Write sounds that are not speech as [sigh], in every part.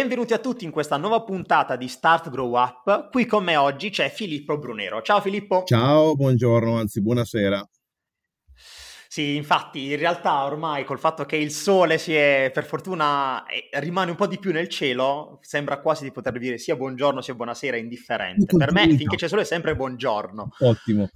Benvenuti a tutti in questa nuova puntata di Start Grow Up. Qui con me oggi c'è Filippo Brunero. Ciao Filippo. Ciao, buongiorno, anzi buonasera. Sì, infatti, in realtà ormai col fatto che il sole si è, per fortuna, rimane un po' di più nel cielo, sembra quasi di poter dire sia buongiorno sia buonasera, indifferente. Per me, finché c'è sole, è sempre buongiorno. Ottimo.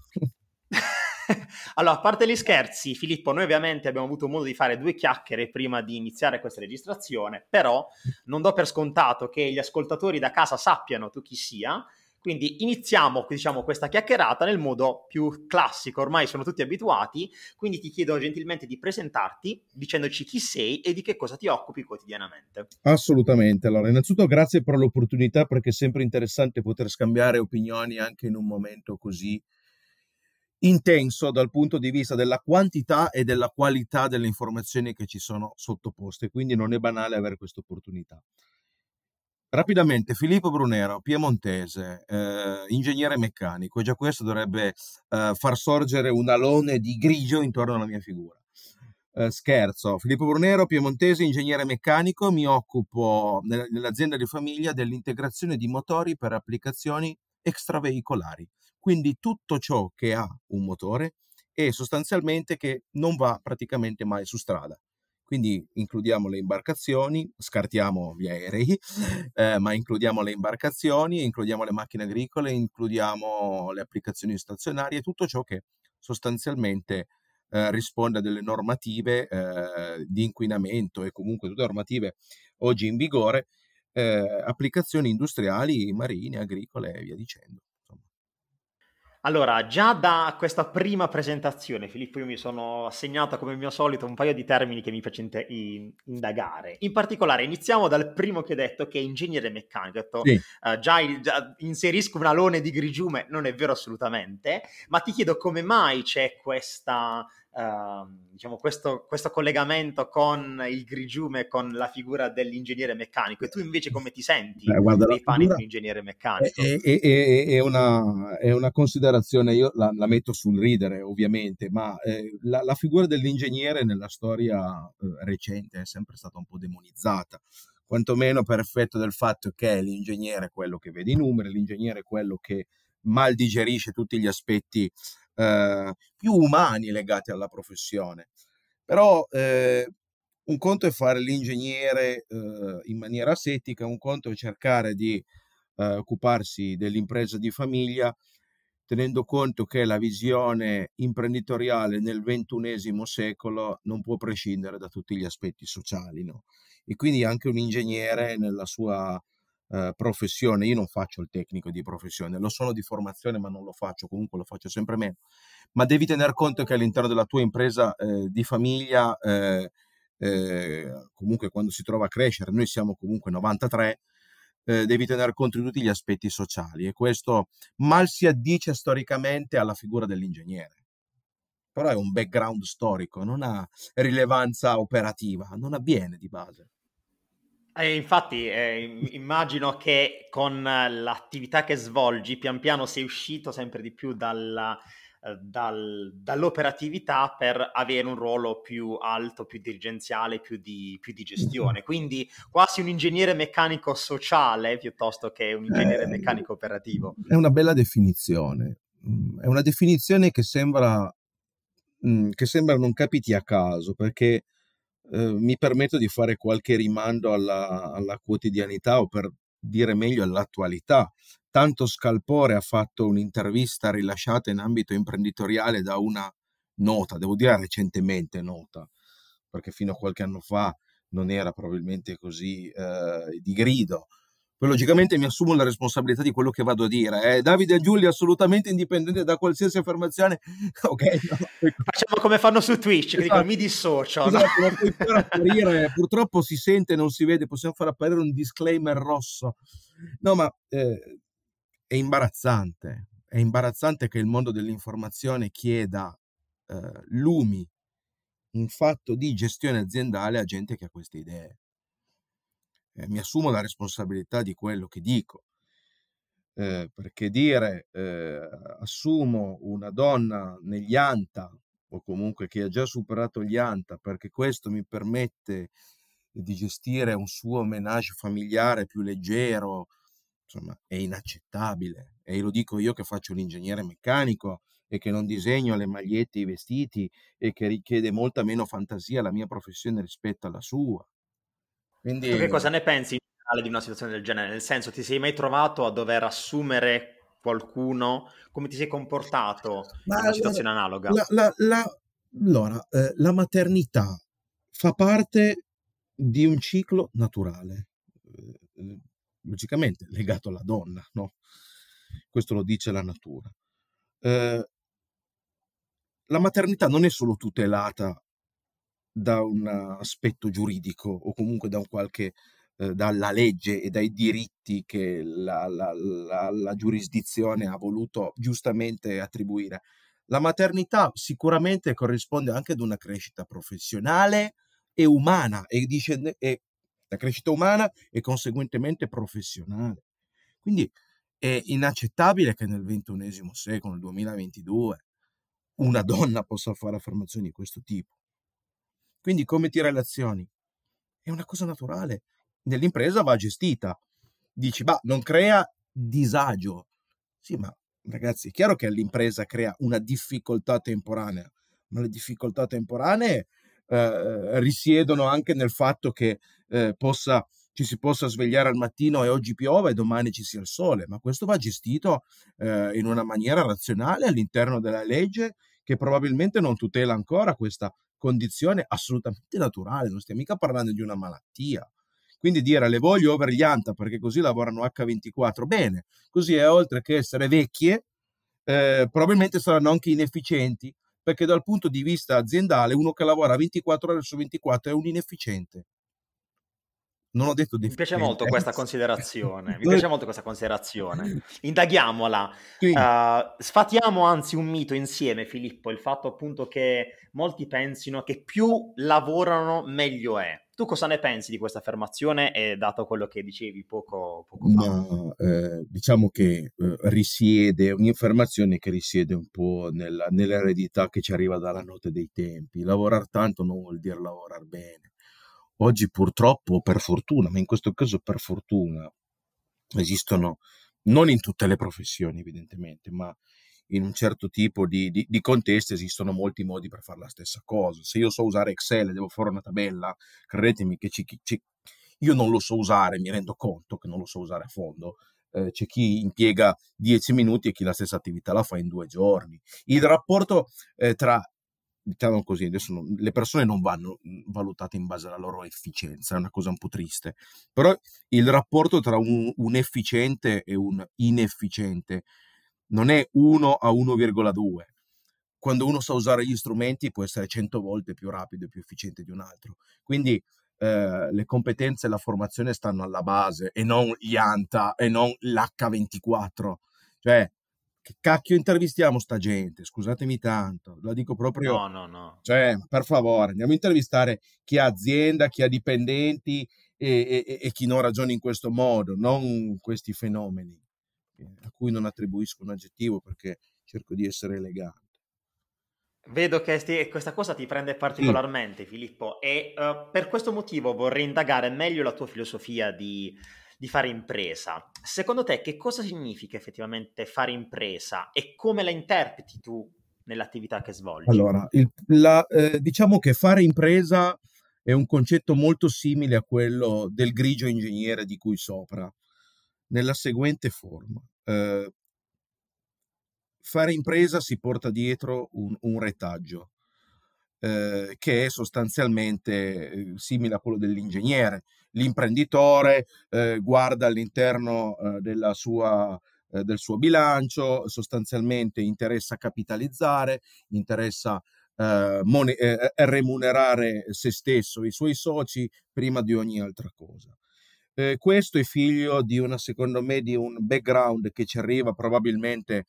[laughs] allora, a parte gli scherzi, Filippo, noi ovviamente abbiamo avuto modo di fare due chiacchiere prima di iniziare questa registrazione, però non do per scontato che gli ascoltatori da casa sappiano tu chi sia. Quindi iniziamo diciamo, questa chiacchierata nel modo più classico, ormai sono tutti abituati, quindi ti chiedo gentilmente di presentarti dicendoci chi sei e di che cosa ti occupi quotidianamente. Assolutamente, allora innanzitutto grazie per l'opportunità perché è sempre interessante poter scambiare opinioni anche in un momento così intenso dal punto di vista della quantità e della qualità delle informazioni che ci sono sottoposte, quindi non è banale avere questa opportunità. Rapidamente, Filippo Brunero, piemontese, eh, ingegnere meccanico, e già questo dovrebbe eh, far sorgere un alone di grigio intorno alla mia figura. Eh, scherzo, Filippo Brunero, piemontese, ingegnere meccanico, mi occupo nell'azienda di famiglia dell'integrazione di motori per applicazioni extraveicolari quindi tutto ciò che ha un motore e sostanzialmente che non va praticamente mai su strada. Quindi includiamo le imbarcazioni, scartiamo gli aerei, [laughs] eh, ma includiamo le imbarcazioni, includiamo le macchine agricole, includiamo le applicazioni stazionarie, tutto ciò che sostanzialmente eh, risponde a delle normative eh, di inquinamento e comunque tutte normative oggi in vigore, eh, applicazioni industriali, marine, agricole e via dicendo. Allora, già da questa prima presentazione, Filippo, io mi sono assegnato come mio solito un paio di termini che mi piace in- in- indagare. In particolare, iniziamo dal primo che hai detto, che è ingegnere meccanico. Ho detto, sì. uh, già, già, inserisco un alone di grigiume, non è vero assolutamente, ma ti chiedo come mai c'è questa Uh, diciamo questo, questo, collegamento con il grigiume, con la figura dell'ingegnere meccanico. E tu invece come ti senti Beh, guarda, nei panni ingegnere meccanico? È, è, è, è una, una, considerazione, io la, la, metto sul ridere ovviamente, ma eh, la, la, figura dell'ingegnere nella storia eh, recente è sempre stata un po' demonizzata quantomeno per effetto del fatto che l'ingegnere è quello che vede i numeri, l'ingegnere è quello che mal digerisce tutti gli aspetti eh, più umani legati alla professione. Però eh, un conto è fare l'ingegnere eh, in maniera asettica, un conto è cercare di eh, occuparsi dell'impresa di famiglia tenendo conto che la visione imprenditoriale nel ventunesimo secolo non può prescindere da tutti gli aspetti sociali. No? E quindi anche un ingegnere nella sua eh, professione, io non faccio il tecnico di professione, lo sono di formazione ma non lo faccio, comunque lo faccio sempre meno, ma devi tener conto che all'interno della tua impresa eh, di famiglia, eh, eh comunque quando si trova a crescere, noi siamo comunque 93, eh, devi tener conto di tutti gli aspetti sociali e questo mal si addice storicamente alla figura dell'ingegnere. Però è un background storico, non ha rilevanza operativa, non avviene di base. Eh, infatti, eh, [laughs] immagino che con l'attività che svolgi, pian piano sei uscito sempre di più dalla, eh, dal, dall'operatività per avere un ruolo più alto, più dirigenziale, più di, più di gestione. [laughs] Quindi quasi un ingegnere meccanico sociale piuttosto che un ingegnere eh, meccanico operativo. È una bella definizione. Mm, è una definizione che sembra, mm, che sembra non capiti a caso, perché Ehm, mi permetto di fare qualche rimando alla, alla quotidianità o per dire meglio all'attualità. Tanto Scalpore ha fatto un'intervista rilasciata in ambito imprenditoriale da una nota, devo dire recentemente nota, perché fino a qualche anno fa non era probabilmente così eh, di grido. Poi logicamente mi assumo la responsabilità di quello che vado a dire. Eh. Davide e Giulia assolutamente indipendente da qualsiasi affermazione. [laughs] ok, no. Facciamo come fanno su Twitch, esatto. dicono mi dissocio. Esatto, no? apparire, purtroppo si sente, non si vede, possiamo far apparire un disclaimer rosso. No, ma eh, è imbarazzante. È imbarazzante che il mondo dell'informazione chieda eh, lumi in fatto di gestione aziendale a gente che ha queste idee eh, mi assumo la responsabilità di quello che dico. Eh, perché dire eh, assumo una donna negli ANTA o comunque che ha già superato gli ANTA perché questo mi permette di gestire un suo menage familiare più leggero, insomma, è inaccettabile. E lo dico io che faccio l'ingegnere meccanico e che non disegno le magliette, i vestiti e che richiede molta meno fantasia la mia professione rispetto alla sua. Quindi... Tu che cosa ne pensi in generale di una situazione del genere? Nel senso, ti sei mai trovato a dover assumere qualcuno? Come ti sei comportato Ma in una situazione la, analoga? La, la, la allora, eh, la maternità fa parte di un ciclo naturale, eh, logicamente legato alla donna, no? Questo lo dice la natura. Eh, la maternità non è solo tutelata da un aspetto giuridico o comunque da un qualche eh, dalla legge e dai diritti che la, la, la, la, giurisdizione ha voluto giustamente attribuire. La maternità sicuramente corrisponde anche ad una crescita professionale e umana, e, discende, e la crescita umana e conseguentemente professionale. Quindi è inaccettabile che nel XXI secolo, nel 2022, una donna possa fare affermazioni di questo tipo. Quindi come ti relazioni? È una cosa naturale. Nell'impresa va gestita. Dici, ma non crea disagio. Sì, ma ragazzi, è chiaro che l'impresa crea una difficoltà temporanea, ma le difficoltà temporanee eh, risiedono anche nel fatto che eh, possa, ci si possa svegliare al mattino e oggi piova e domani ci sia il sole, ma questo va gestito eh, in una maniera razionale all'interno della legge che probabilmente non tutela ancora questa condizione assolutamente naturale, non stiamo mica parlando di una malattia. Quindi dire le voglio over gli anta perché così lavorano H24, bene, così è oltre che essere vecchie, eh, probabilmente saranno anche inefficienti, perché dal punto di vista aziendale uno che lavora 24 ore su 24 è un inefficiente. Non ho detto Mi piace molto questa considerazione. Mi piace molto questa considerazione. Indaghiamola. Uh, sfatiamo anzi un mito insieme, Filippo, il fatto appunto che molti pensino che più lavorano meglio è. Tu cosa ne pensi di questa affermazione e dato quello che dicevi poco, poco fa? Ma, eh, diciamo che eh, risiede, un'informazione che risiede un po' nella, nell'eredità che ci arriva dalla notte dei tempi. Lavorare tanto non vuol dire lavorare bene Oggi purtroppo, per fortuna, ma in questo caso per fortuna, esistono, non in tutte le professioni evidentemente, ma in un certo tipo di, di, di contesti esistono molti modi per fare la stessa cosa. Se io so usare Excel e devo fare una tabella, credetemi che ci, ci, io non lo so usare, mi rendo conto che non lo so usare a fondo. Eh, c'è chi impiega 10 minuti e chi la stessa attività la fa in due giorni. Il rapporto eh, tra diciamo così, adesso non, le persone non vanno mhmm, valutate in base alla loro efficienza, è una cosa un po' triste, però il rapporto tra un, un efficiente e un inefficiente non è 1 a 1,2. Quando uno sa usare gli strumenti può essere 100 volte più rapido e più efficiente di un altro. Quindi eh, le competenze e la formazione stanno alla base e non gli ANTA e non l'H24. Cioè, che cacchio intervistiamo sta gente? Scusatemi tanto, la dico proprio. No, no, no. Cioè, per favore, andiamo a intervistare chi ha azienda, chi ha dipendenti e, e, e chi non ragiona in questo modo, non questi fenomeni a cui non attribuisco un aggettivo perché cerco di essere elegante. Vedo che sti- questa cosa ti prende particolarmente, sì. Filippo, e uh, per questo motivo vorrei indagare meglio la tua filosofia di di fare impresa. Secondo te che cosa significa effettivamente fare impresa e come la interpreti tu nell'attività che svolgi? Allora, il, la, eh, diciamo che fare impresa è un concetto molto simile a quello del grigio ingegnere di cui sopra, nella seguente forma. Eh, fare impresa si porta dietro un, un retaggio. eh, che è sostanzialmente eh, simile a quello dell'ingegnere. L'imprenditore eh, guarda all'interno eh, sua, eh, del suo bilancio, sostanzialmente interessa capitalizzare, interessa eh, mon- remunerare se stesso, i suoi soci, prima di ogni altra cosa. Eh, questo è figlio di una, secondo me, di un background che ci arriva probabilmente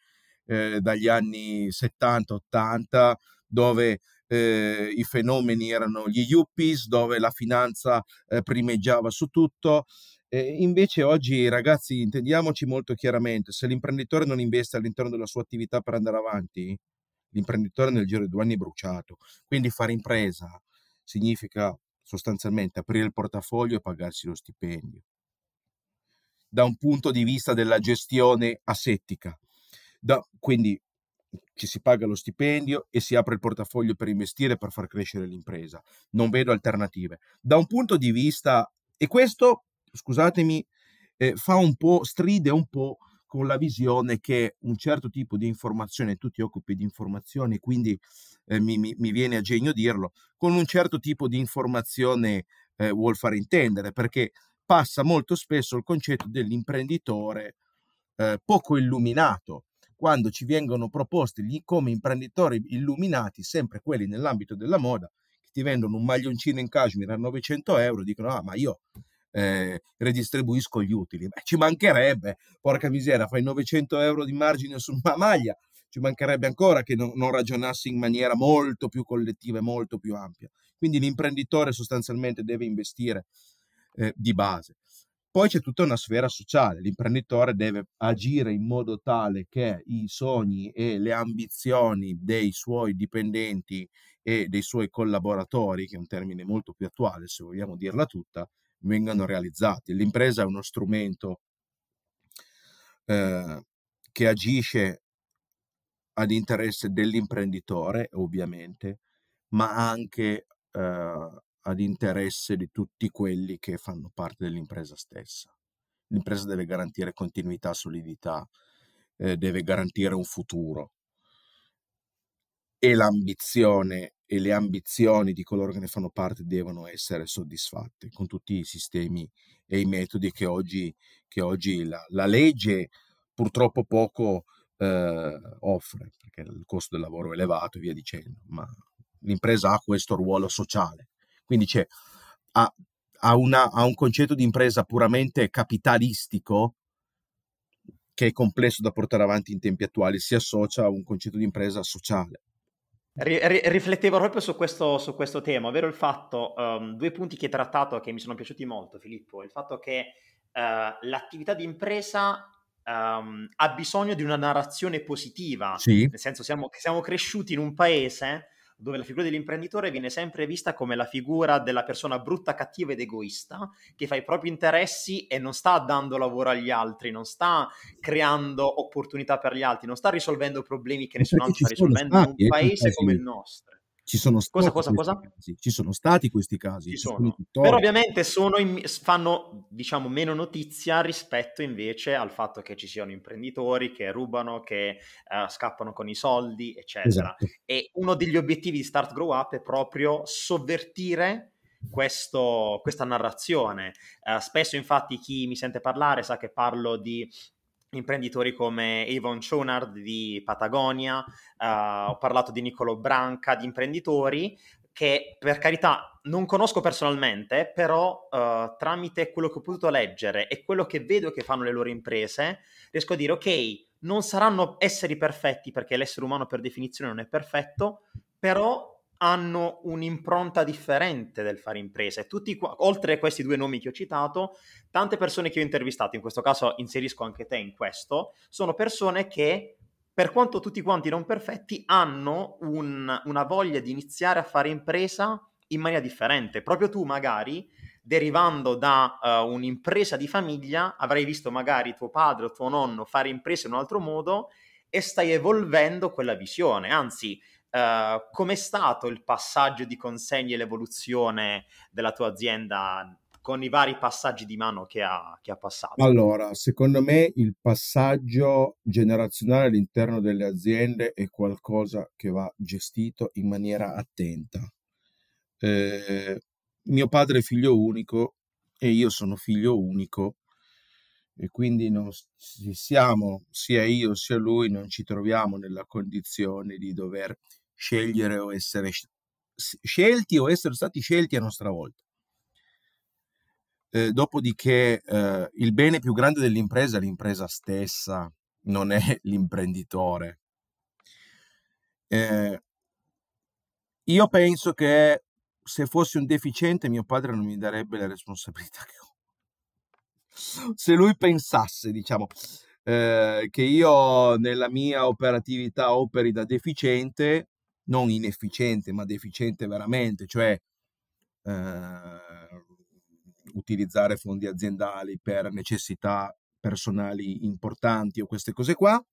eh, dagli anni 70-80, dove eh, i fenomeni erano gli yuppies, dove la finanza eh, primeggiava su tutto. invece oggi, ragazzi, intendiamoci molto chiaramente, se l'imprenditore non investe all'interno della sua attività per andare avanti, l'imprenditore nel giro di due anni è bruciato. Quindi fare impresa significa sostanzialmente aprire il portafoglio e pagarsi lo stipendio. Da un punto di vista della gestione asettica, da, quindi ci si paga lo stipendio e si apre il portafoglio per investire per far crescere l'impresa. Non vedo alternative. Da un punto di vista, e questo, scusatemi, eh, fa un po', stride un po' con la visione che un certo tipo di informazione, tu ti occupi di informazioni, quindi eh, mi, mi, mi, viene a genio dirlo, con un certo tipo di informazione eh, vuol far intendere, perché passa molto spesso il concetto dell'imprenditore eh, poco illuminato, quando ci vengono proposti come imprenditori illuminati, sempre quelli nell'ambito della moda, che ti vendono un maglioncino in cashmere a 900 euro, dicono, ah ma io eh, redistribuisco gli utili. Beh, ci mancherebbe, porca miseria, fai 900 euro di margine su una maglia, ci mancherebbe ancora che non, non ragionassi in maniera molto più collettiva e molto più ampia. Quindi l'imprenditore sostanzialmente deve investire eh, di base. Poi c'è tutta una sfera sociale, l'imprenditore deve agire in modo tale che i sogni e le ambizioni dei suoi dipendenti e dei suoi collaboratori, che è un termine molto più attuale se vogliamo dirla tutta, vengano realizzati. L'impresa è uno strumento eh, che agisce ad interesse dell'imprenditore, ovviamente, ma anche eh, ad interesse di tutti quelli che fanno parte dell'impresa stessa. L'impresa deve garantire continuità, solidità, eh, deve garantire un futuro e l'ambizione e le ambizioni di coloro che ne fanno parte devono essere soddisfatte con tutti i sistemi e i metodi che oggi, che oggi la, la, legge purtroppo poco eh, offre, perché il costo del lavoro è elevato e via dicendo, ma l'impresa ha questo ruolo sociale. Quindi c'è, ha, ha, una, ha un concetto di impresa puramente capitalistico che è complesso da portare avanti in tempi attuali, si associa a un concetto di impresa sociale Ri- riflettevo proprio su questo, su questo, tema, ovvero il fatto, um, due punti che hai trattato che mi sono piaciuti molto, Filippo, il fatto che uh, l'attività di impresa um, ha bisogno di una narrazione positiva, sì. nel senso siamo, siamo cresciuti in un paese dove la figura dell'imprenditore viene sempre vista come la figura della persona brutta, cattiva ed egoista, che fa i propri interessi e non sta dando lavoro agli altri, non sta creando opportunità per gli altri, non sta risolvendo problemi che nessun altro sta risolvendo in un eh, paese come il nostro. Ci sono stati cosa, cosa, cosa? Ci sono stati questi casi. Sono. Però ovviamente in, fanno diciamo, meno notizia rispetto invece al fatto che ci siano imprenditori che rubano, che uh, scappano con i soldi, eccetera. Esatto. E uno degli obiettivi di Start Grow Up è proprio sovvertire questo, questa narrazione. Uh, spesso infatti chi mi sente parlare sa che parlo di imprenditori come Avon Chonard di Patagonia, uh, ho parlato di Nicolo Branca, di imprenditori che per carità non conosco personalmente, però uh, tramite quello che ho potuto leggere e quello che vedo che fanno le loro imprese, riesco a dire ok, non saranno esseri perfetti perché l'essere umano per definizione non è perfetto, però hanno un'impronta differente del fare impresa e tutti, oltre a questi due nomi che ho citato, tante persone che ho intervistato, in questo caso inserisco anche te in questo, sono persone che, per quanto tutti quanti non perfetti, hanno un, una voglia di iniziare a fare impresa in maniera differente. Proprio tu magari, derivando da uh, un'impresa di famiglia, avrai visto magari tuo padre o tuo nonno fare impresa in un altro modo e stai evolvendo quella visione, anzi Uh, com'è stato il passaggio di consegni e l'evoluzione della tua azienda con i vari passaggi di mano che ha, che ha passato? Allora, secondo me il passaggio generazionale all'interno delle aziende è qualcosa che va gestito in maniera attenta. Eh, mio padre è figlio unico e io sono figlio unico e quindi non siamo, sia io sia lui, non ci troviamo nella condizione di dover scegliere o essere scelti o essere stati scelti a nostra volta. Eh, dopodiché eh, il bene più grande dell'impresa è l'impresa stessa, non è [laughs] l'imprenditore. Eh, io penso che se fossi un deficiente mio padre non mi darebbe le responsabilità che ho. Se lui pensasse, diciamo, eh, che io nella mia operatività operi da deficiente, non inefficiente, ma deficiente veramente, cioè eh, utilizzare fondi aziendali per necessità personali importanti o queste cose qua.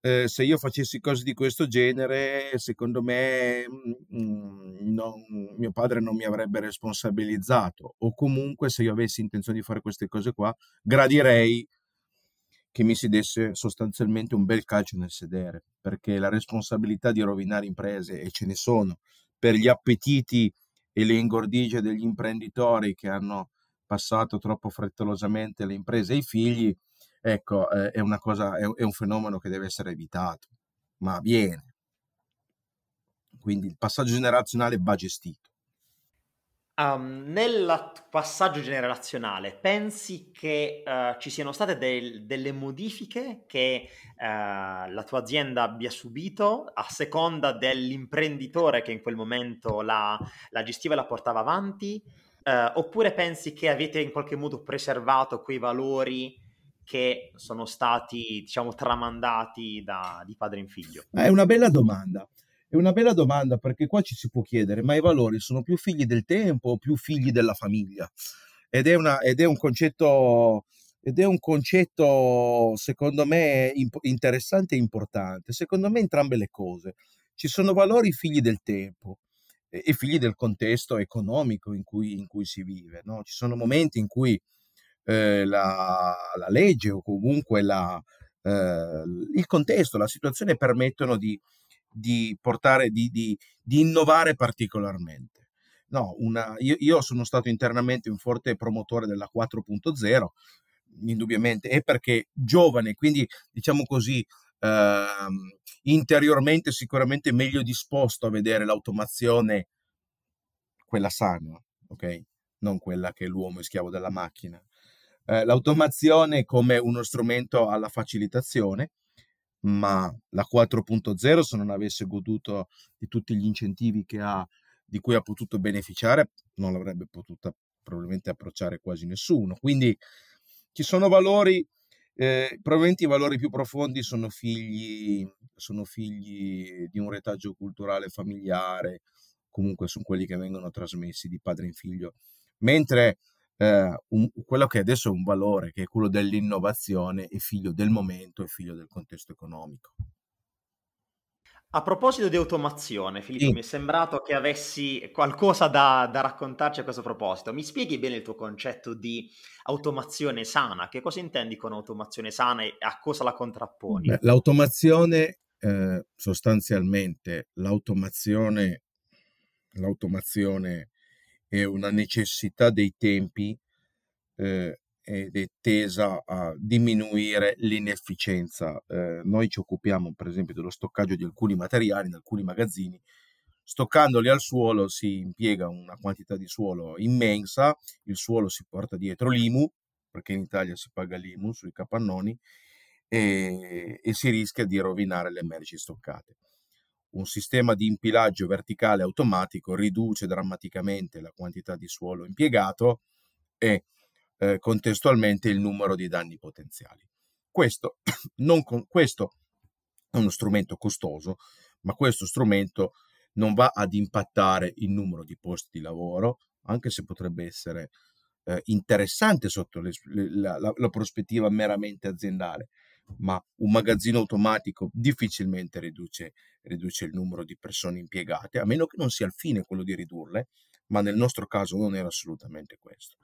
Eh, se io facessi cose di questo genere, secondo me mh, mm, non, mio padre non mi avrebbe responsabilizzato o comunque se io avessi intenzione di fare queste cose qua, gradirei che mi si desse sostanzialmente un bel calcio nel sedere, perché la responsabilità di rovinare imprese, e ce ne sono, per gli appetiti e le ingordigie degli imprenditori che hanno passato troppo frettolosamente le imprese e i figli, ecco, eh, è, una cosa, è un fenomeno che deve essere evitato, ma avviene. Quindi il passaggio generazionale va gestito. Um, nel passaggio generazionale, pensi che uh, ci siano state del, delle modifiche che uh, la tua azienda abbia subito a seconda dell'imprenditore che in quel momento la, la gestiva e la portava avanti? Uh, oppure pensi che avete in qualche modo preservato quei valori che sono stati, diciamo, tramandati da, di padre in figlio? È una bella domanda. È una bella domanda perché qua ci si può chiedere, ma i valori sono più figli del tempo o più figli della famiglia? Ed è, una, ed è un concetto ed è un concetto secondo me interessante e importante. Secondo me entrambe le cose. Ci sono valori figli del tempo e figli del contesto economico in cui, in cui si vive. No? Ci sono momenti in cui eh, la, la, legge o comunque la, eh, il contesto, la situazione permettono di, di portare, di, di, di innovare particolarmente. No, una, io, io, sono stato internamente un forte promotore della 4.0, indubbiamente, è perché giovane, quindi diciamo così, eh, interiormente sicuramente meglio disposto a vedere l'automazione, quella sana, ok? Non quella che l'uomo è schiavo della macchina. Eh, l'automazione come uno strumento alla facilitazione, ma la 4.0 se non avesse goduto di tutti gli incentivi ha, di cui ha potuto beneficiare, non l'avrebbe potuta probabilmente approcciare quasi nessuno. Quindi ci sono valori, eh, probabilmente i valori più profondi sono figli, sono figli di un retaggio culturale familiare, comunque sono quelli che vengono trasmessi di padre in figlio, mentre eh, un, quello che adesso è un valore, che è quello dell'innovazione, è figlio del momento, è figlio del contesto economico. A proposito di automazione, Filippo, sì. mi è sembrato che avessi qualcosa da, da, raccontarci a questo proposito. Mi spieghi bene il tuo concetto di automazione sana? Che cosa intendi con automazione sana e a cosa la contrapponi? Beh, l'automazione, eh, sostanzialmente, l'automazione, l'automazione è una necessità dei tempi eh, ed è tesa a diminuire l'inefficienza. Eh, noi ci occupiamo, per esempio, dello stoccaggio di alcuni materiali in alcuni magazzini. Stoccandoli al suolo si impiega una quantità di suolo immensa, il suolo si porta dietro l'IMU, perché in Italia si paga l'IMU sui capannoni, e, e si rischia di rovinare le merci stoccate un sistema di impilaggio verticale automatico riduce drammaticamente la quantità di suolo impiegato e eh, contestualmente il numero di danni potenziali. Questo, [coughs] con, questo è uno strumento costoso, ma questo strumento non va ad impattare il numero di posti di lavoro, anche se potrebbe essere eh, interessante sotto le, la, la, la prospettiva meramente aziendale ma un magazzino automatico difficilmente riduce, riduce, il numero di persone impiegate, a meno che non sia il fine quello di ridurle, ma nel nostro caso non era assolutamente questo.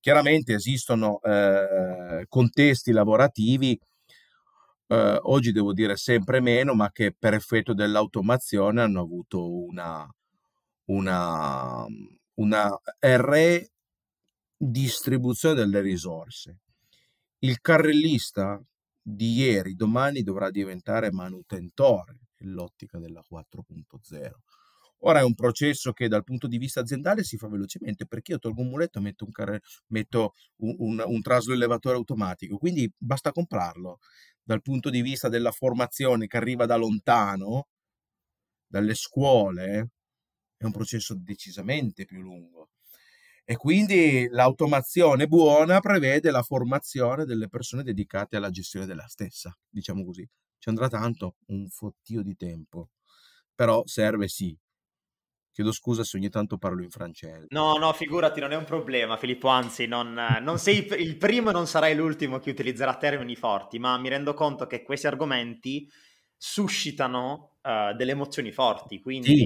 Chiaramente esistono eh, contesti lavorativi, eh, oggi devo dire sempre meno, ma che per effetto dell'automazione hanno avuto una, una, una redistribuzione delle risorse. Il carrellista di ieri, domani dovrà diventare manutentore nell'ottica della 4.0. Ora è un processo che dal punto di vista aziendale si fa velocemente perché io tolgo un muletto metto un, carre, metto un, un, un traslo elevatore automatico, quindi basta comprarlo. Dal punto di vista della formazione che arriva da lontano, dalle scuole, è un processo decisamente più lungo. E quindi l'automazione buona prevede la formazione delle persone dedicate alla gestione della stessa, diciamo così. Ci andrà tanto, un fottio di tempo, però serve sì. Chiedo scusa se ogni tanto parlo in francese. No, no, figurati, non è un problema, Filippo. Anzi, non, non sei il primo e non sarai l'ultimo che utilizzerà termini forti, ma mi rendo conto che questi argomenti suscitano uh, delle emozioni forti, quindi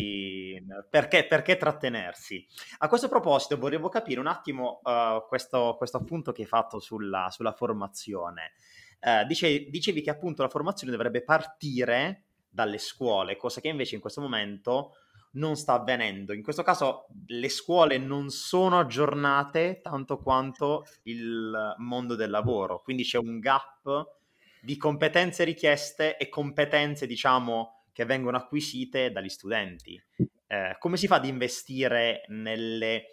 sì. perché, perché, trattenersi? A questo proposito volevo capire un attimo uh, questo, questo, appunto che hai fatto sulla, sulla formazione. Uh, dice, dicevi che appunto la formazione dovrebbe partire dalle scuole, cosa che invece in questo momento non sta avvenendo. In questo caso le scuole non sono aggiornate tanto quanto il mondo del lavoro, quindi c'è un gap di competenze richieste e competenze, diciamo, che vengono acquisite dagli studenti. Eh, come si fa ad investire nelle,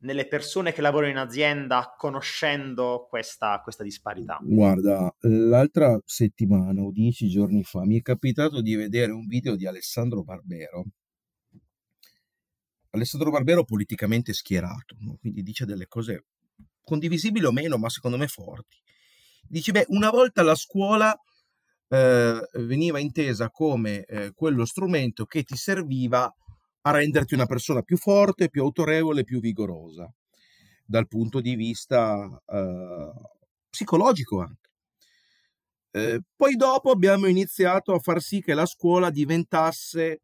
nelle, persone che lavorano in azienda conoscendo questa, questa disparità? Guarda, l'altra settimana o dieci giorni fa mi è capitato di vedere un video di Alessandro Barbero. Alessandro Barbero politicamente schierato, no? quindi dice delle cose condivisibili o meno, ma secondo me forti. Dici, beh, una volta la scuola eh, veniva intesa come eh, quello strumento che ti serviva a renderti una persona più forte, più autorevole, più vigorosa, dal punto di vista eh, psicologico anche. Eh, poi dopo abbiamo iniziato a far sì che la scuola diventasse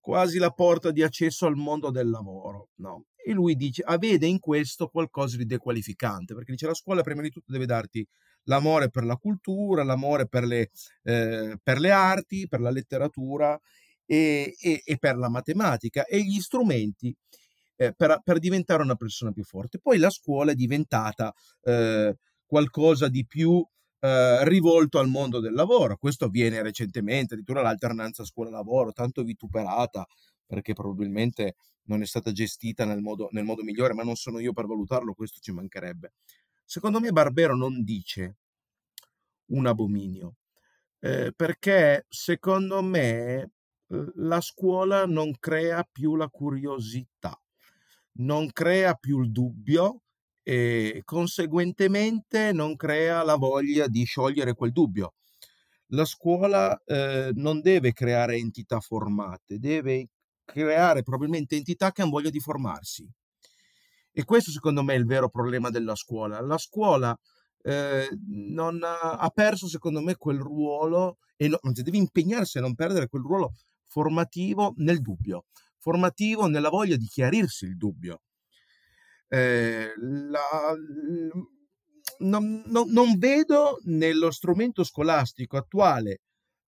quasi la porta di accesso al mondo del lavoro. No? E lui dice, ah, vede in questo qualcosa di dequalificante, perché dice la scuola prima di tutto deve darti l'amore per la cultura, l'amore per le, eh, per le arti, per la letteratura e, e, e, per la matematica e gli strumenti eh, per, per, diventare una persona più forte. Poi la scuola è diventata eh, qualcosa di più eh, rivolto al mondo del lavoro. Questo avviene recentemente, addirittura l'alternanza scuola-lavoro, tanto vituperata perché probabilmente non è stata gestita nel modo, nel modo migliore, ma non sono io per valutarlo, questo ci mancherebbe. Secondo me Barbero non dice un abominio, eh, perché secondo me la scuola non crea più la curiosità, non crea più il dubbio e conseguentemente non crea la voglia di sciogliere quel dubbio. La scuola eh, non deve creare entità formate, deve creare probabilmente entità che hanno voglia di formarsi. E questo secondo me è il vero problema della scuola. La scuola eh, non ha, ha, perso secondo me quel ruolo e no, anzi deve impegnarsi a non perdere quel ruolo formativo nel dubbio, formativo nella voglia di chiarirsi il dubbio. Eh, la, non, non, non, vedo nello strumento scolastico attuale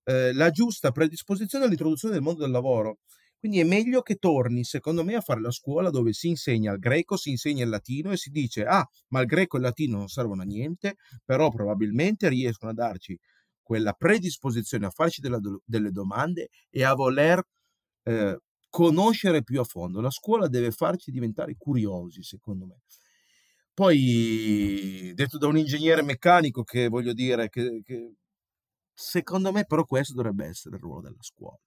eh, la giusta predisposizione all'introduzione del mondo del lavoro. Quindi è meglio che torni, secondo me, a fare la scuola dove si insegna il greco, si insegna il latino e si dice, ah, ma il greco e il latino non servono a niente, però probabilmente riescono a darci quella predisposizione a farci della, delle domande e a voler eh, conoscere più a fondo. La scuola deve farci diventare curiosi, secondo me. Poi, detto da un ingegnere meccanico, che voglio dire che, che secondo me però questo dovrebbe essere il ruolo della scuola.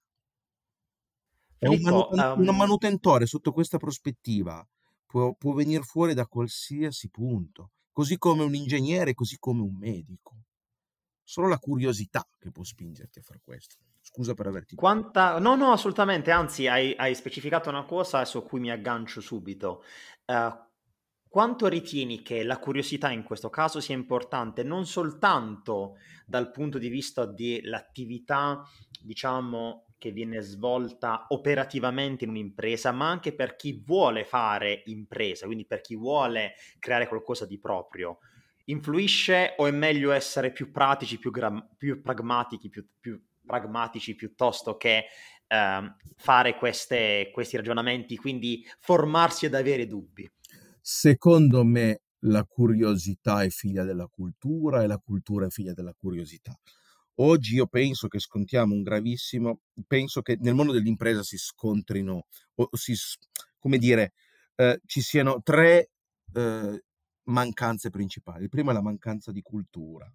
È un, manuten- um... manutentore sotto questa prospettiva può, può venire fuori da qualsiasi punto, così come un ingegnere, così come un medico. Solo la curiosità che può spingerti a fare questo. Scusa per averti... Quanta... No, no, assolutamente, anzi hai, hai specificato una cosa su cui mi aggancio subito. Uh, quanto ritieni che la curiosità in questo caso sia importante non soltanto dal punto di vista dell'attività, diciamo, che viene svolta operativamente in un'impresa, ma anche per chi vuole fare impresa, quindi per chi vuole creare qualcosa di proprio. Influisce o è meglio essere più pratici, più, gra- più pragmatici, più, più pragmatici piuttosto che eh, fare queste, questi ragionamenti, quindi formarsi ed avere dubbi? Secondo me la curiosità è figlia della cultura e la cultura è figlia della curiosità. Oggi io penso che scontiamo un gravissimo, penso che nel mondo dell'impresa si scontrino, o si, come dire, eh, ci siano tre eh, mancanze principali. Il primo è la mancanza di cultura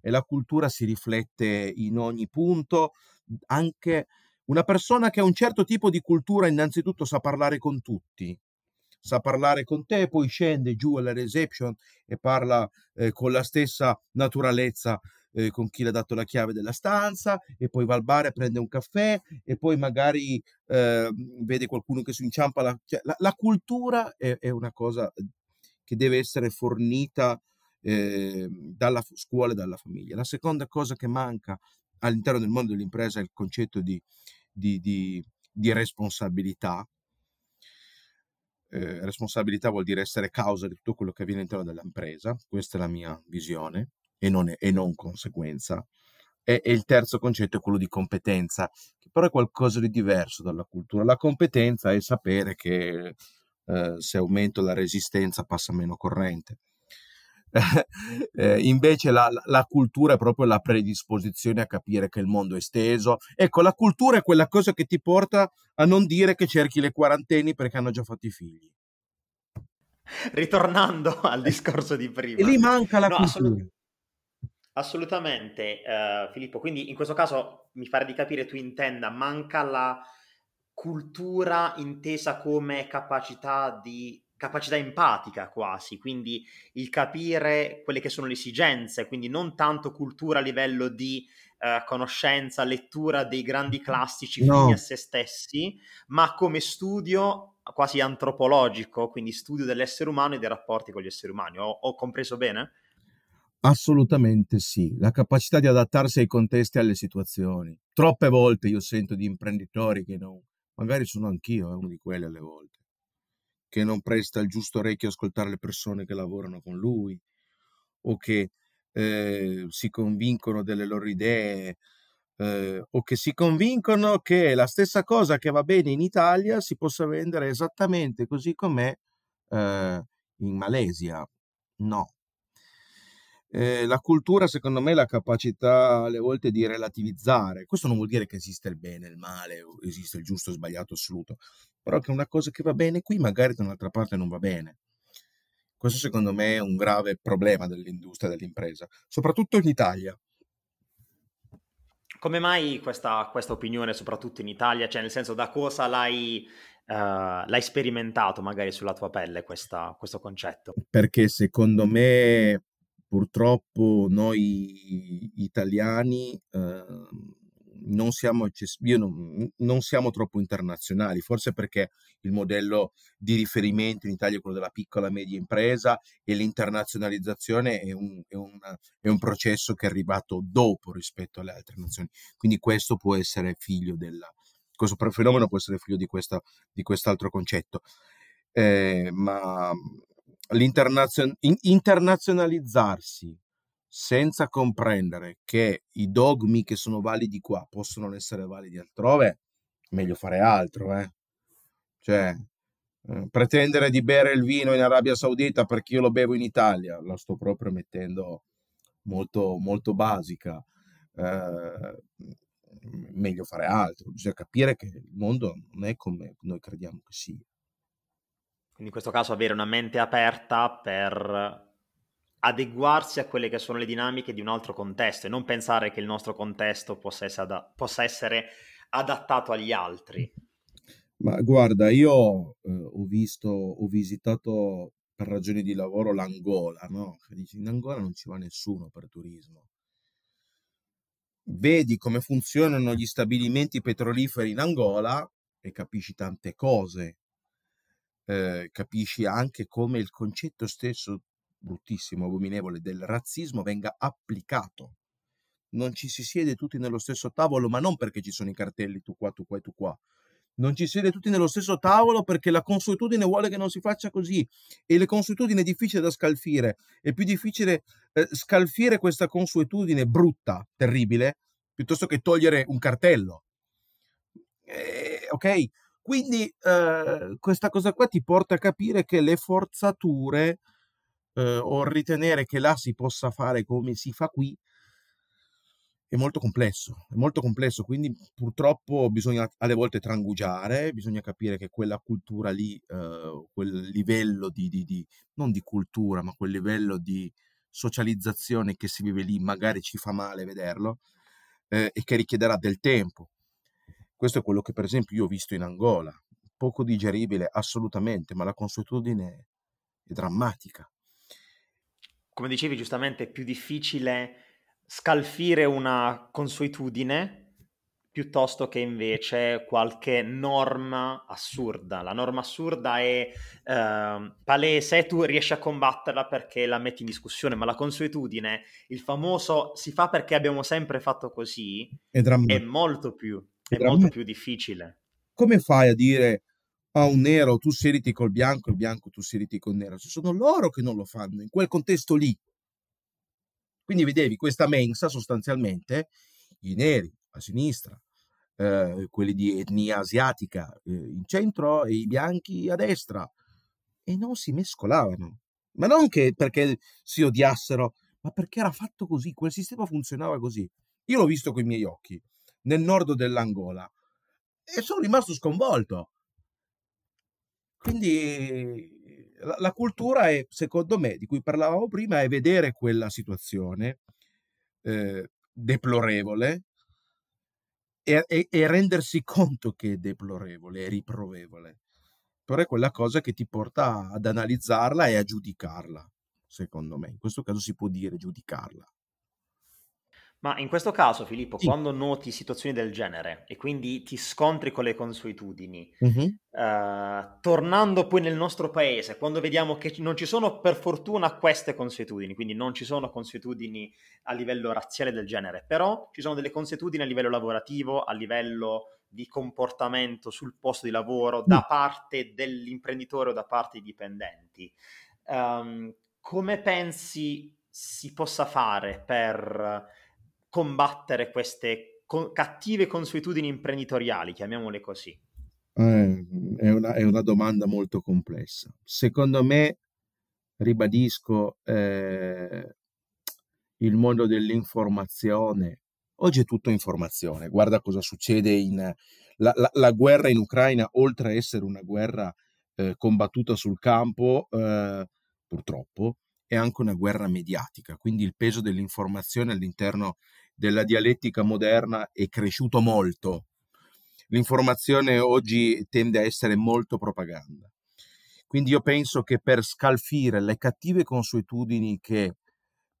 e la cultura si riflette in ogni punto, anche una persona che ha un certo tipo di cultura innanzitutto sa parlare con tutti, sa parlare con te, poi scende giù alla reception e parla eh, con la stessa naturalezza eh, con chi le ha dato la chiave della stanza e poi va al bar e prende un caffè e poi magari eh, vede qualcuno che si inciampa. La, cioè, la, la cultura è, è, una cosa che deve essere fornita eh, dalla scuola e dalla famiglia. La seconda cosa che manca all'interno del mondo dell'impresa è il concetto di, di, di, di responsabilità. Eh, responsabilità vuol dire essere causa di tutto quello che avviene all'interno dell'impresa, questa è la mia visione e non, e non conseguenza. E, e, il terzo concetto è quello di competenza, che però è qualcosa di diverso dalla cultura. La competenza è sapere che eh, se aumento la resistenza passa meno corrente. [laughs] eh, invece la, la, cultura è proprio la predisposizione a capire che il mondo è esteso. Ecco, la cultura è quella cosa che ti porta a non dire che cerchi le quarantenni perché hanno già fatto i figli. Ritornando al discorso di prima. E lì manca la no, cultura. Assolut- assolutamente, uh, Filippo. Quindi in questo caso mi pare di capire tu intenda, manca la cultura intesa come capacità di capacità empatica quasi, quindi il capire quelle che sono le esigenze, quindi non tanto cultura a livello di uh, conoscenza, lettura dei grandi classici no. fini a se stessi, ma come studio quasi antropologico, quindi studio dell'essere umano e dei rapporti con gli esseri umani. Ho, ho compreso bene? Assolutamente sì, la capacità di adattarsi ai contesti e alle situazioni. Troppe volte io sento di imprenditori che non, magari sono anch'io, è uno di quelli alle volte che non presta il giusto orecchio a ascoltare le persone che lavorano con lui o che eh, si convincono delle loro idee eh, o che si convincono che la stessa cosa che va bene in Italia si possa vendere esattamente così com'è eh, in Malesia. No, eh, la cultura, secondo me, è la capacità alle volte di relativizzare. Questo non vuol dire che esiste il bene e il male, o esiste il giusto e sbagliato assoluto, però che una cosa che va bene qui magari da un'altra parte non va bene. Questo secondo me è un grave problema dell'industria dell'impresa, soprattutto in Italia. Come mai questa, questa opinione, soprattutto in Italia? Cioè, nel senso, da cosa l'hai, uh, l'hai sperimentato magari sulla tua pelle questa, questo concetto? Perché secondo me purtroppo noi italiani eh, non, siamo non, non siamo troppo internazionali, forse perché il modello di riferimento in Italia è quello della piccola e media impresa e l'internazionalizzazione è un, è, un, è un processo che è arrivato dopo rispetto alle altre nazioni. Quindi questo può essere figlio della, questo fenomeno può essere figlio di, questa, di quest'altro concetto. Eh, ma l'internazionalizzarsi senza comprendere che i dogmi che sono validi qua possono non essere validi altrove, meglio fare altro, eh? Cioè, eh, pretendere di bere il vino in Arabia Saudita perché io lo bevo in Italia, la sto proprio mettendo molto, molto basica. Eh, meglio fare altro, bisogna capire che il mondo non è come noi crediamo che sia. Quindi in questo caso avere una mente aperta per adeguarsi a quelle che sono le dinamiche di un altro contesto e non pensare che il nostro contesto possa essere, ad- possa essere adattato agli altri. Ma guarda, io eh, ho visto, ho visitato per ragioni di lavoro l'Angola, no? in Angola non ci va nessuno per turismo. Vedi come funzionano gli stabilimenti petroliferi in Angola e capisci tante cose eh, capisci anche come il concetto stesso bruttissimo, abominevole del razzismo venga applicato non ci si siede tutti nello stesso tavolo, ma non perché ci sono i cartelli tu qua, tu qua e tu qua. Non ci siede tutti nello stesso tavolo perché la consuetudine vuole che non si faccia così e le consuetudini è difficile da scalfire. È più difficile eh, scalfire questa consuetudine brutta, terribile, piuttosto che togliere un cartello. Eh, ok? Quindi eh, questa cosa qua ti porta a capire che le forzature eh, o ritenere che là si possa fare come si fa qui è molto complesso, è molto complesso, quindi purtroppo bisogna alle volte trangugiare, bisogna capire che quella cultura lì, eh, quel livello di, di, di, non di cultura, ma quel livello di socializzazione che si vive lì, magari ci fa male vederlo eh, e che richiederà del tempo. Questo è quello che per esempio io ho visto in Angola, poco digeribile assolutamente, ma la consuetudine è drammatica. Come dicevi giustamente, è più difficile scalfire una consuetudine piuttosto che invece qualche norma assurda. La norma assurda è eh, palese, tu riesci a combatterla perché la metti in discussione, ma la consuetudine, il famoso si fa perché abbiamo sempre fatto così, è, è molto più, è, è molto più difficile. Come fai a dire a un nero tu siediti col bianco, il bianco tu siediti col nero? Se sono loro che non lo fanno, in quel contesto lì. Quindi vedevi questa mensa sostanzialmente, i neri a sinistra, eh, quelli di etnia asiatica eh, in centro e i bianchi a destra, e non si mescolavano. Ma non che perché si odiassero, ma perché era fatto così, quel sistema funzionava così. Io l'ho visto con i miei occhi, nel nord dell'Angola, e sono rimasto sconvolto. Quindi la, la, cultura è, secondo me, di cui parlavamo prima, è vedere quella situazione eh, deplorevole e, e, e, rendersi conto che è deplorevole, è riprovevole. Però è quella cosa che ti porta ad analizzarla e a giudicarla, secondo me. In questo caso si può dire giudicarla. Ma in questo caso, Filippo, sì. quando noti situazioni del genere e quindi ti scontri con le consuetudini, uh-huh. uh, tornando poi nel nostro paese, quando vediamo che non ci sono per fortuna queste consuetudini, quindi non ci sono consuetudini a livello razziale del genere, però ci sono delle consuetudini a livello lavorativo, a livello di comportamento sul posto di lavoro da parte dell'imprenditore o da parte dei dipendenti. Um, come pensi si possa fare per combattere queste co- cattive consuetudini imprenditoriali, chiamiamole così? Eh, è, una, è, una, domanda molto complessa. Secondo me, ribadisco, eh, il mondo dell'informazione, oggi è tutto informazione, guarda cosa succede in... La, la, la guerra in Ucraina, oltre a essere una guerra eh, combattuta sul campo, eh, purtroppo, è anche una guerra mediatica, quindi il peso dell'informazione all'interno della dialettica moderna è cresciuto molto. L'informazione oggi tende a essere molto propaganda. Quindi io penso che per scalfire le cattive consuetudini che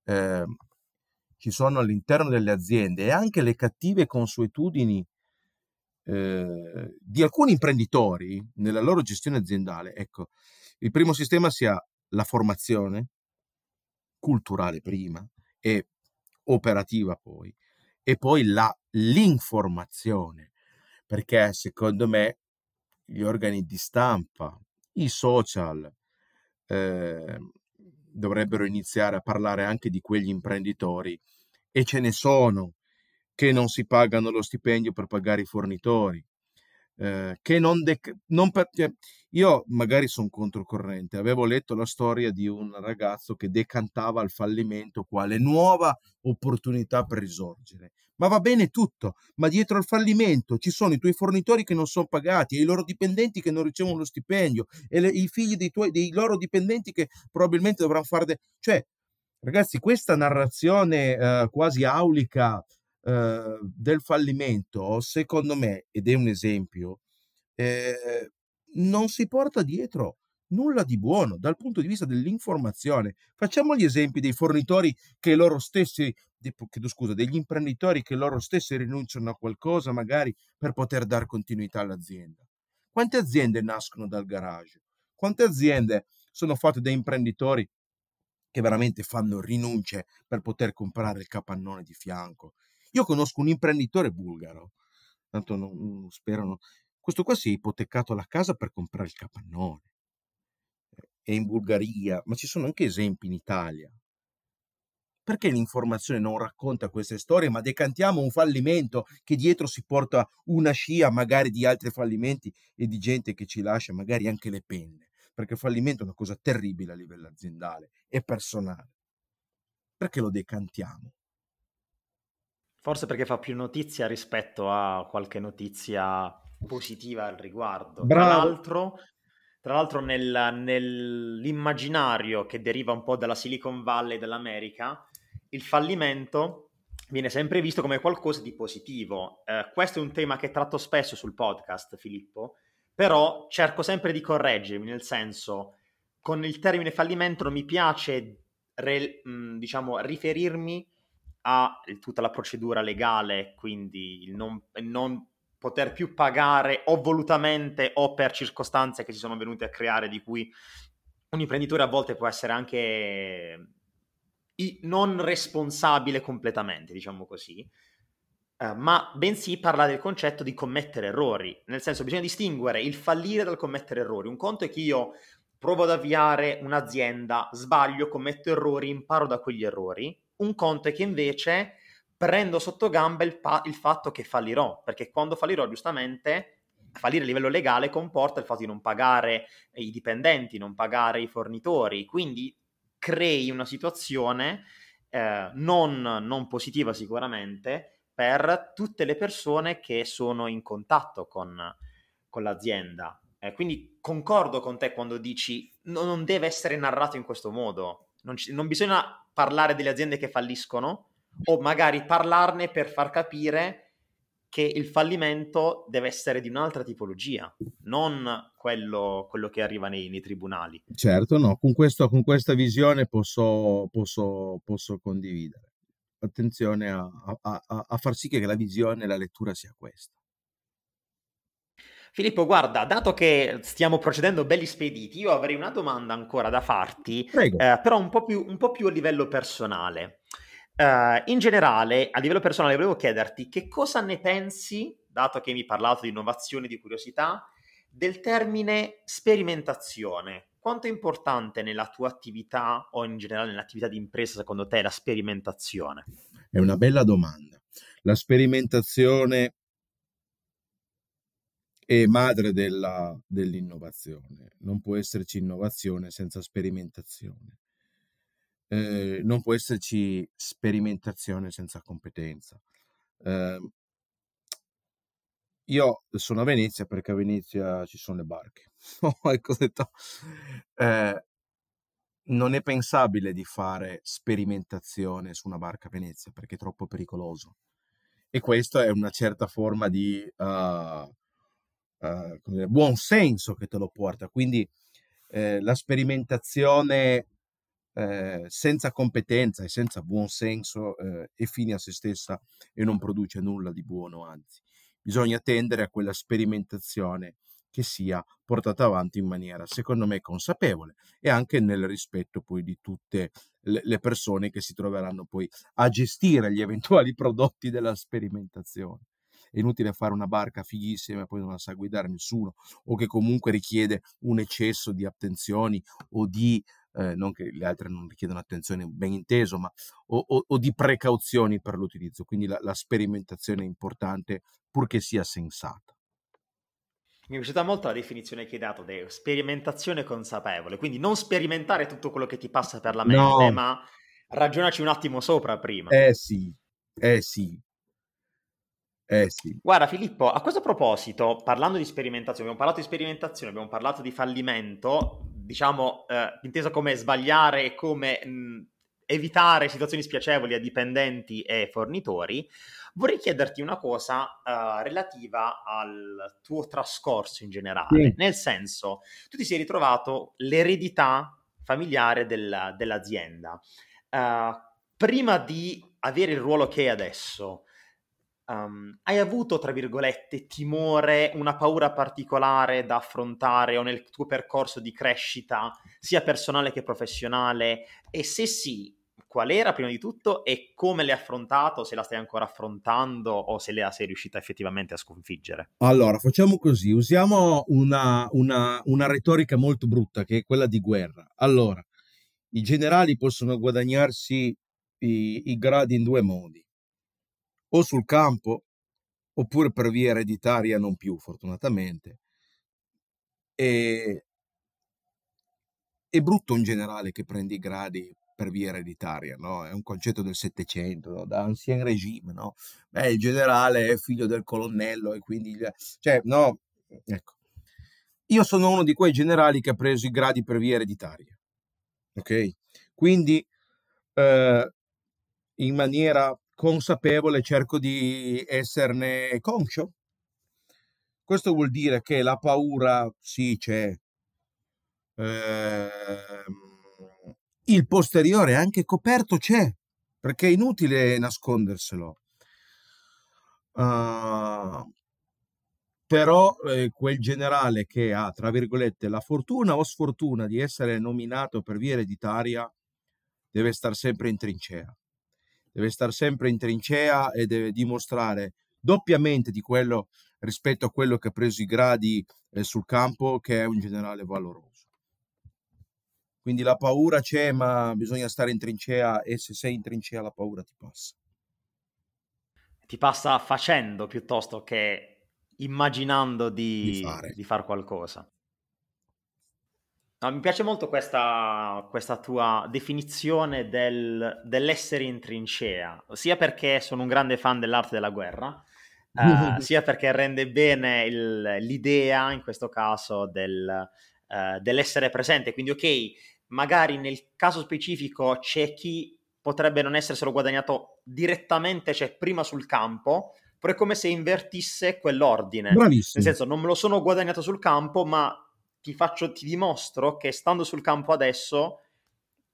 eh, ci sono all'interno delle aziende e anche le cattive consuetudini eh, di alcuni imprenditori nella loro gestione aziendale, ecco, il primo sistema sia la formazione, culturale prima e operativa poi, e poi la, l'informazione, perché secondo me gli organi di stampa, i social, eh, dovrebbero iniziare a parlare anche di quegli imprenditori e ce ne sono che non si pagano lo stipendio per pagare i fornitori, eh, che non, dec- non per- cioè, io magari sono controcorrente, avevo letto la storia di un ragazzo che decantava il fallimento quale nuova opportunità per risorgere. Ma va bene tutto, ma dietro al fallimento ci sono i tuoi fornitori che non sono pagati e i loro dipendenti che non ricevono lo stipendio e le, i figli dei, tuoi, dei loro dipendenti che probabilmente dovranno fare... De- cioè, ragazzi, questa narrazione eh, quasi aulica eh, del fallimento, secondo me, ed è un esempio, eh, non si porta dietro nulla di buono dal punto di vista dell'informazione. Facciamo gli esempi dei fornitori che loro stessi, chiedo scusa, degli imprenditori che loro stessi rinunciano a qualcosa magari per poter dar continuità all'azienda. Quante aziende nascono dal garage? Quante aziende sono fatte da imprenditori che veramente fanno rinunce per poter comprare il capannone di fianco. Io conosco un imprenditore bulgaro, tanto non, non spero, no. questo qua si è ipotecato la casa per comprare il capannone. E in Bulgaria, ma ci sono anche esempi in Italia. Perché l'informazione non racconta queste storie, ma decantiamo un fallimento che dietro si porta una scia magari di altri fallimenti e di gente che ci lascia magari anche le penne? Perché fallimento è una cosa terribile a livello aziendale e personale. Perché lo decantiamo? Forse perché fa più notizia rispetto a qualche notizia positiva al riguardo. Bravo. Tra l'altro, tra l'altro nel, nell'immaginario che deriva un po' dalla Silicon Valley dell'America, il fallimento viene sempre visto come qualcosa di positivo. Eh, questo è un tema che tratto spesso sul podcast, Filippo, però cerco sempre di correggermi, nel senso, con il termine fallimento non mi piace, re, diciamo, riferirmi a tutta la procedura legale, quindi il non, non poter più pagare o volutamente o per circostanze che si sono venute a creare di cui un imprenditore a volte può essere anche non responsabile completamente, diciamo così, uh, ma bensì parla del concetto di commettere errori, nel senso bisogna distinguere il fallire dal commettere errori. Un conto è che io provo ad avviare un'azienda, sbaglio, commetto errori, imparo da quegli errori. Un conto è che invece prendo sotto gamba il, pa- il fatto che fallirò, perché quando fallirò giustamente fallire a livello legale comporta il fatto di non pagare i dipendenti, non pagare i fornitori, quindi crei una situazione eh, non, non, positiva sicuramente per tutte le persone che sono in contatto con, con l'azienda. Eh, quindi concordo con te quando dici no, non deve essere narrato in questo modo, non, ci, non bisogna parlare delle aziende che falliscono o magari parlarne per far capire che il fallimento deve essere di un'altra tipologia, non quello, quello che arriva nei, nei, tribunali. Certo, no, con, questo, con questa visione posso, posso, posso condividere. Attenzione a, a, a, far sì che la visione e la lettura sia questa. Filippo, guarda, dato che stiamo procedendo belli spediti, io avrei una domanda ancora da farti, eh, però un po, più, un po' più a livello personale. Uh, in generale, a livello personale, volevo chiederti che cosa ne pensi, dato che mi hai parlato di innovazione e di curiosità, del termine sperimentazione. Quanto è importante nella tua attività o in generale nell'attività di impresa, secondo te, la sperimentazione? È una bella domanda. La sperimentazione è madre della, dell'innovazione. Non può esserci innovazione senza sperimentazione eh, non può esserci sperimentazione senza competenza. Eh, io sono a Venezia perché a Venezia ci sono le barche. [laughs] ecco detto. Eh, non è pensabile di fare sperimentazione su una barca a Venezia perché è troppo pericoloso. E questa è una certa forma di uh, uh, dire, buon senso che te lo porta. Quindi eh, la sperimentazione eh, senza competenza e senza buon senso eh, è fine a se stessa e non produce nulla di buono, anzi bisogna tendere a quella sperimentazione che sia portata avanti in maniera, secondo me, consapevole e anche nel rispetto poi di tutte le persone che si troveranno poi a gestire gli eventuali [laughs] prodotti della sperimentazione. È inutile fare una barca fighissima e poi non la sa guidare nessuno o che comunque richiede un eccesso di attenzioni o di eh, non che le altre non richiedono attenzione ben inteso, ma o, o, o di precauzioni per l'utilizzo. Quindi la, la sperimentazione è importante purché sia sensata. Mi è piaciuta molto la definizione che hai dato di sperimentazione consapevole, quindi non sperimentare tutto quello che ti passa per la mente, no. ma ragionaci un attimo sopra prima. Eh sì, eh sì, eh sì. Guarda Filippo, a questo proposito, parlando di sperimentazione, abbiamo parlato di sperimentazione, abbiamo parlato di fallimento, diciamo, eh, inteso come sbagliare e come mh, evitare situazioni spiacevoli a dipendenti e fornitori, vorrei chiederti una cosa uh, relativa al tuo trascorso in generale, sì. nel senso, tu ti sei ritrovato l'eredità familiare della, dell'azienda. Uh, prima di avere il ruolo che hai adesso, um, hai avuto, tra virgolette, timore, una paura particolare da affrontare o nel tuo percorso di crescita, sia personale che professionale? E se sì, qual era prima di tutto e come l'hai affrontato, se la stai ancora affrontando o se la sei riuscita effettivamente a sconfiggere? Allora, facciamo così, usiamo una, una, una retorica molto brutta che è quella di guerra. Allora, i generali possono guadagnarsi i, i gradi in due modi, o sul campo oppure per via ereditaria non più, fortunatamente. E, è brutto un generale che prende i gradi per via ereditaria, no? È un concetto del Settecento, no? da ancien regime, no? Beh, il generale è figlio del colonnello e quindi... Cioè, no, ecco. Io sono uno di quei generali che ha preso i gradi per via ereditaria, ok? Quindi, eh, in maniera consapevole cerco di esserne conscio. Questo vuol dire che la paura sì c'è, eh, il posteriore anche coperto c'è, perché è inutile nasconderselo. Uh, però eh, quel generale che ha, tra virgolette, la fortuna o sfortuna di essere nominato per via ereditaria, deve stare sempre in trincea. Deve stare sempre in trincea e deve dimostrare doppiamente di quello rispetto a quello che ha preso i gradi eh, sul campo che è un generale valoroso. Quindi la paura c'è, ma bisogna stare in trincea e se sei in trincea la paura ti passa. Ti passa facendo piuttosto che immaginando di, di fare di far qualcosa. No, mi piace molto questa, questa tua definizione del, dell'essere in trincea, sia perché sono un grande fan dell'arte della guerra, uh, [laughs] sia perché rende bene il, l'idea, in questo caso, del, uh, dell'essere presente. Quindi, ok, magari nel caso specifico c'è chi potrebbe non esserselo guadagnato direttamente, cioè prima sul campo, però è come se invertisse quell'ordine. Bravissimo. Nel senso, non me lo sono guadagnato sul campo, ma ti, faccio, ti dimostro che stando sul campo adesso,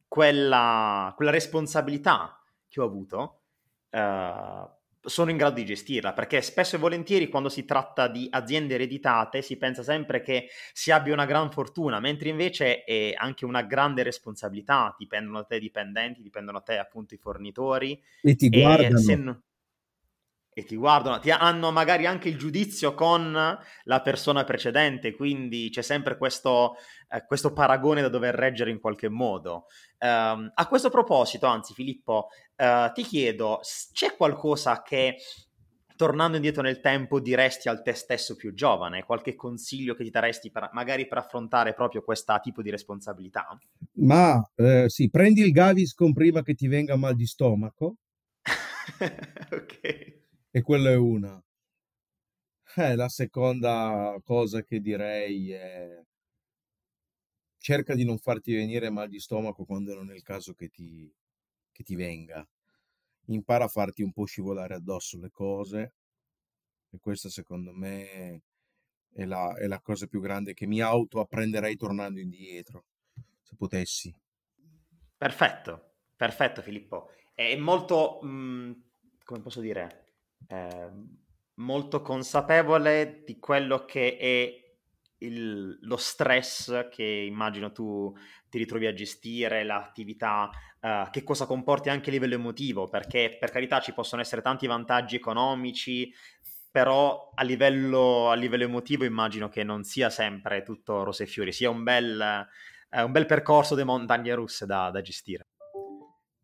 quella, quella responsabilità che ho avuto, uh, sono in grado di gestirla, perché spesso e volentieri quando si tratta di aziende ereditate si pensa sempre che si abbia una gran fortuna, mentre invece è anche una grande responsabilità, dipendono da te i dipendenti, dipendono da te appunto i fornitori. E ti guardano. E, e ti guardano, ti hanno magari anche il giudizio con la persona precedente, quindi c'è sempre questo, eh, questo paragone da dover reggere in qualche modo. Um, a questo proposito, anzi Filippo, uh, ti chiedo, c'è qualcosa che tornando indietro nel tempo diresti al te stesso più giovane? Qualche consiglio che ti daresti per, magari per affrontare proprio questo tipo di responsabilità? Ma eh, sì, prendi il Gaviscon prima che ti venga mal di stomaco. [laughs] ok e quella è una. Eh, la seconda cosa che direi è cerca di non farti venire mal di stomaco quando non è il caso che ti, che ti venga. Impara a farti un po' scivolare addosso le cose e questa secondo me è la, è la cosa più grande che mi auto apprenderei tornando indietro, se potessi. Perfetto, perfetto Filippo. È molto, mh, mhmm, come posso dire, eh, molto consapevole di quello che è il, lo stress che immagino tu ti ritrovi a gestire, l'attività, uh, che cosa comporti anche a livello emotivo, perché per carità ci possono essere tanti vantaggi economici, però a livello, a livello emotivo immagino che non sia sempre tutto rose e fiori, sia un bel, uh, un bel percorso di montagne russe da, da gestire.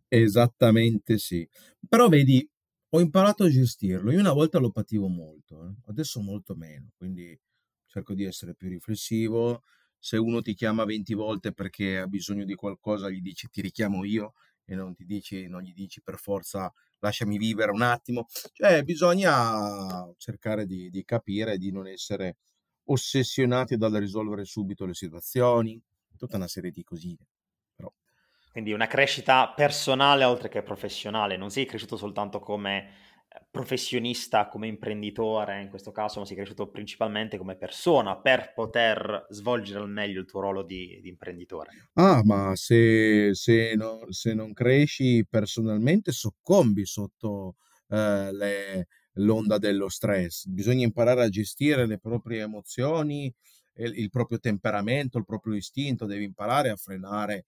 Esattamente sì. Però vedi, ho imparato a gestirlo. Io una volta lo pativo molto, eh. adesso molto meno, quindi cerco di essere più riflessivo. Se uno ti chiama 20 volte perché ha bisogno di qualcosa, gli dici ti richiamo io e non, ti dici, non gli dici per forza lasciami vivere un attimo. Cioè, bisogna cercare di, di capire, di non essere ossessionati dal risolvere subito le situazioni, tutta una serie di cosine. Quindi una crescita personale oltre che professionale, non sei cresciuto soltanto come eh, professionista, come imprenditore in questo caso, ma sei cresciuto principalmente come persona per poter svolgere al meglio il tuo ruolo di, di imprenditore. Ah, ma se, se, no, se, non cresci personalmente soccombi sotto eh, le, l'onda dello stress, bisogna imparare a gestire le proprie emozioni, il proprio temperamento, il proprio istinto, devi imparare a frenare.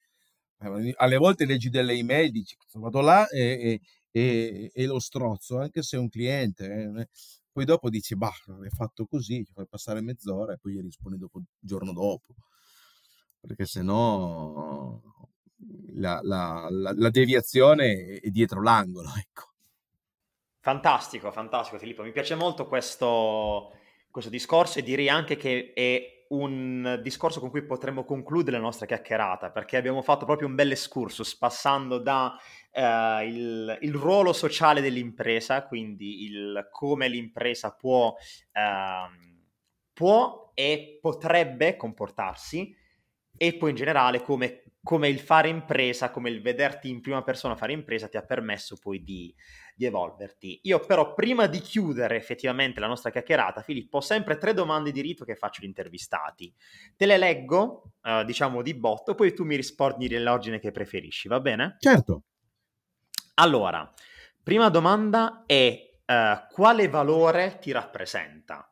Eh, alle volte leggi delle email, dici vado là e, e, e lo strozzo, anche se è un cliente. Eh. Poi dopo dici, bah, è fatto così, ci fai passare mezz'ora e poi gli rispondi dopo, il giorno dopo. Perché se no la, la, la, la deviazione è dietro l'angolo, [laughs] ecco. Fantastico, fantastico Filippo, mi piace molto questo, questo discorso e direi anche che è un discorso con cui potremmo concludere la nostra chiacchierata, perché abbiamo fatto proprio un bel excursus passando da eh, il, il, ruolo sociale dell'impresa, quindi il come l'impresa può, eh, può e potrebbe comportarsi, e poi in generale come, come il fare impresa, come il vederti in prima persona fare impresa ti ha permesso poi di, di evolverti. Io però prima di chiudere effettivamente la nostra chiacchierata, Filippo, ho sempre tre domande di rito che faccio agli intervistati. Te le leggo, uh, diciamo di botto, poi tu mi rispondi nell'ordine che preferisci, va bene? Certo. Allora, prima domanda è uh, quale valore ti rappresenta?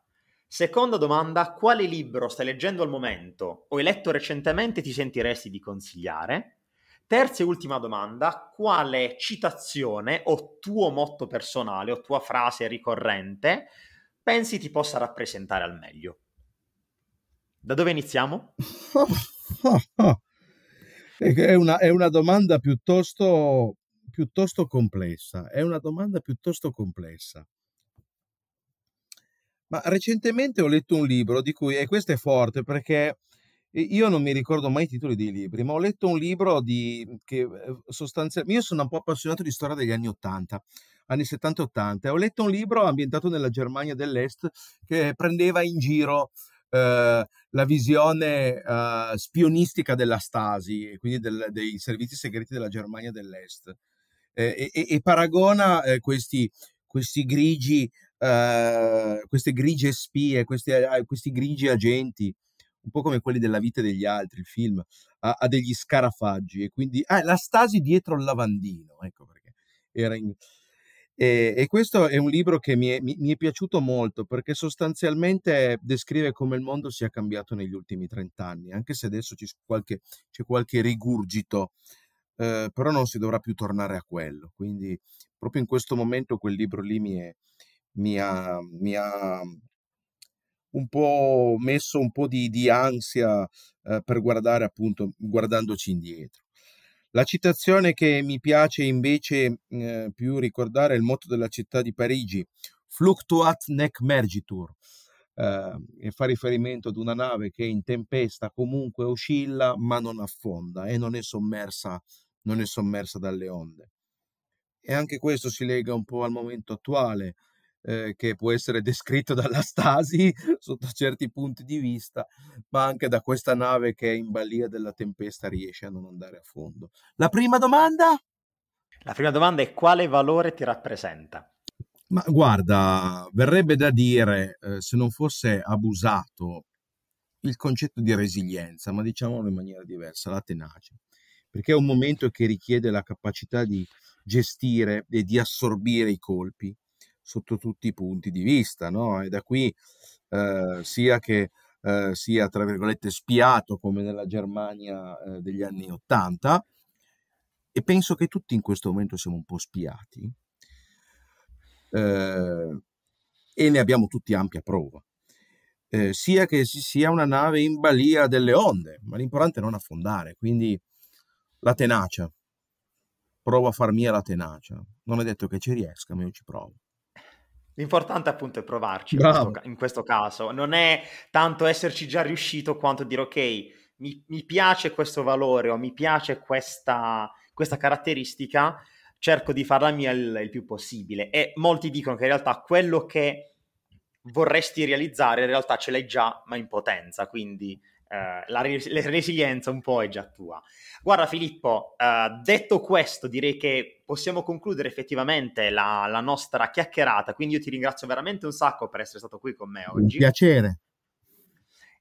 Seconda domanda, quale libro stai leggendo al momento o hai letto recentemente ti sentiresti di consigliare? Terza e ultima domanda, quale citazione o tuo motto personale o tua frase ricorrente pensi ti possa rappresentare al meglio? Da dove iniziamo? [laughs] È una, è una domanda piuttosto, piuttosto complessa, è una domanda piuttosto complessa. Ma recentemente ho letto un libro di cui, e questo è forte perché io non mi ricordo mai i titoli dei libri, ma ho letto un libro di, che eh, sostanzialmente... Io sono un po' appassionato di storia degli anni 80, anni 70 e 80, e ho letto un libro ambientato nella Germania dell'Est che prendeva in giro eh, la visione eh, spionistica della Stasi, quindi del, dei servizi segreti della Germania dell'Est, eh, e, e, paragona eh, questi, questi grigi, eh, queste grigie spie, questi, questi grigi agenti un po' come quelli della vita degli altri, il film, ha, ha degli scarafaggi e quindi ah, la stasi dietro il lavandino, ecco perché era in... E, e, questo è un libro che mi è, mi, mi è, piaciuto molto perché sostanzialmente descrive come il mondo sia cambiato negli ultimi trent'anni, anche se adesso c'è qualche, c'è qualche rigurgito, eh, però non si dovrà più tornare a quello. Quindi proprio in questo momento quel libro lì mi, è, mi, ha, mi ha un po' messo un po' di, di ansia eh, per guardare appunto guardandoci indietro. La citazione che mi piace invece eh, più ricordare è il motto della città di Parigi, Fluctuat nec mergitur, eh, e fa riferimento ad una nave che in tempesta comunque oscilla ma non affonda e non è sommersa, non è sommersa dalle onde. E anche questo si lega un po' al momento attuale, eh, che può essere descritto [laughs] dalla Stasi sotto certi punti di vista, ma anche da questa nave che in balia della tempesta riesce a non andare a fondo. La prima domanda? La prima domanda è quale valore ti rappresenta? Ma guarda, verrebbe da dire, eh, se non fosse abusato, il concetto di resilienza, ma diciamolo in maniera diversa, la tenacia, perché è un momento che richiede la capacità di gestire e di assorbire i colpi, sotto tutti i punti di vista, no? E da qui eh, sia che eh, sia, tra virgolette, spiato come nella Germania eh, degli anni Ottanta, e penso che tutti in questo momento siamo un po' spiati, eh, e ne abbiamo tutti ampia prova. Eh, sia che si sia una nave in balia delle onde, ma l'importante è non affondare, quindi la tenacia. Provo a far mia la tenacia. Non è detto che ci riesca, ma io ci provo. L'importante appunto è provarci in questo, in questo, caso, non è tanto esserci già riuscito quanto dire ok, mi, mi piace questo valore o mi piace questa, questa caratteristica, cerco di farla mia il, il, più possibile. E molti dicono che in realtà quello che vorresti realizzare in realtà ce l'hai già, ma in potenza, quindi eh, la, res- la, resilienza un po' è già tua. Guarda Filippo, eh, detto questo direi che possiamo concludere effettivamente la, la, nostra chiacchierata, quindi io ti ringrazio veramente un sacco per essere stato qui con me oggi. Un piacere.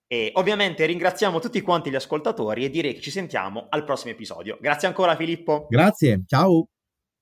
E ovviamente ringraziamo tutti quanti gli ascoltatori e direi che ci sentiamo al prossimo episodio. Grazie ancora Filippo. Grazie, ciao.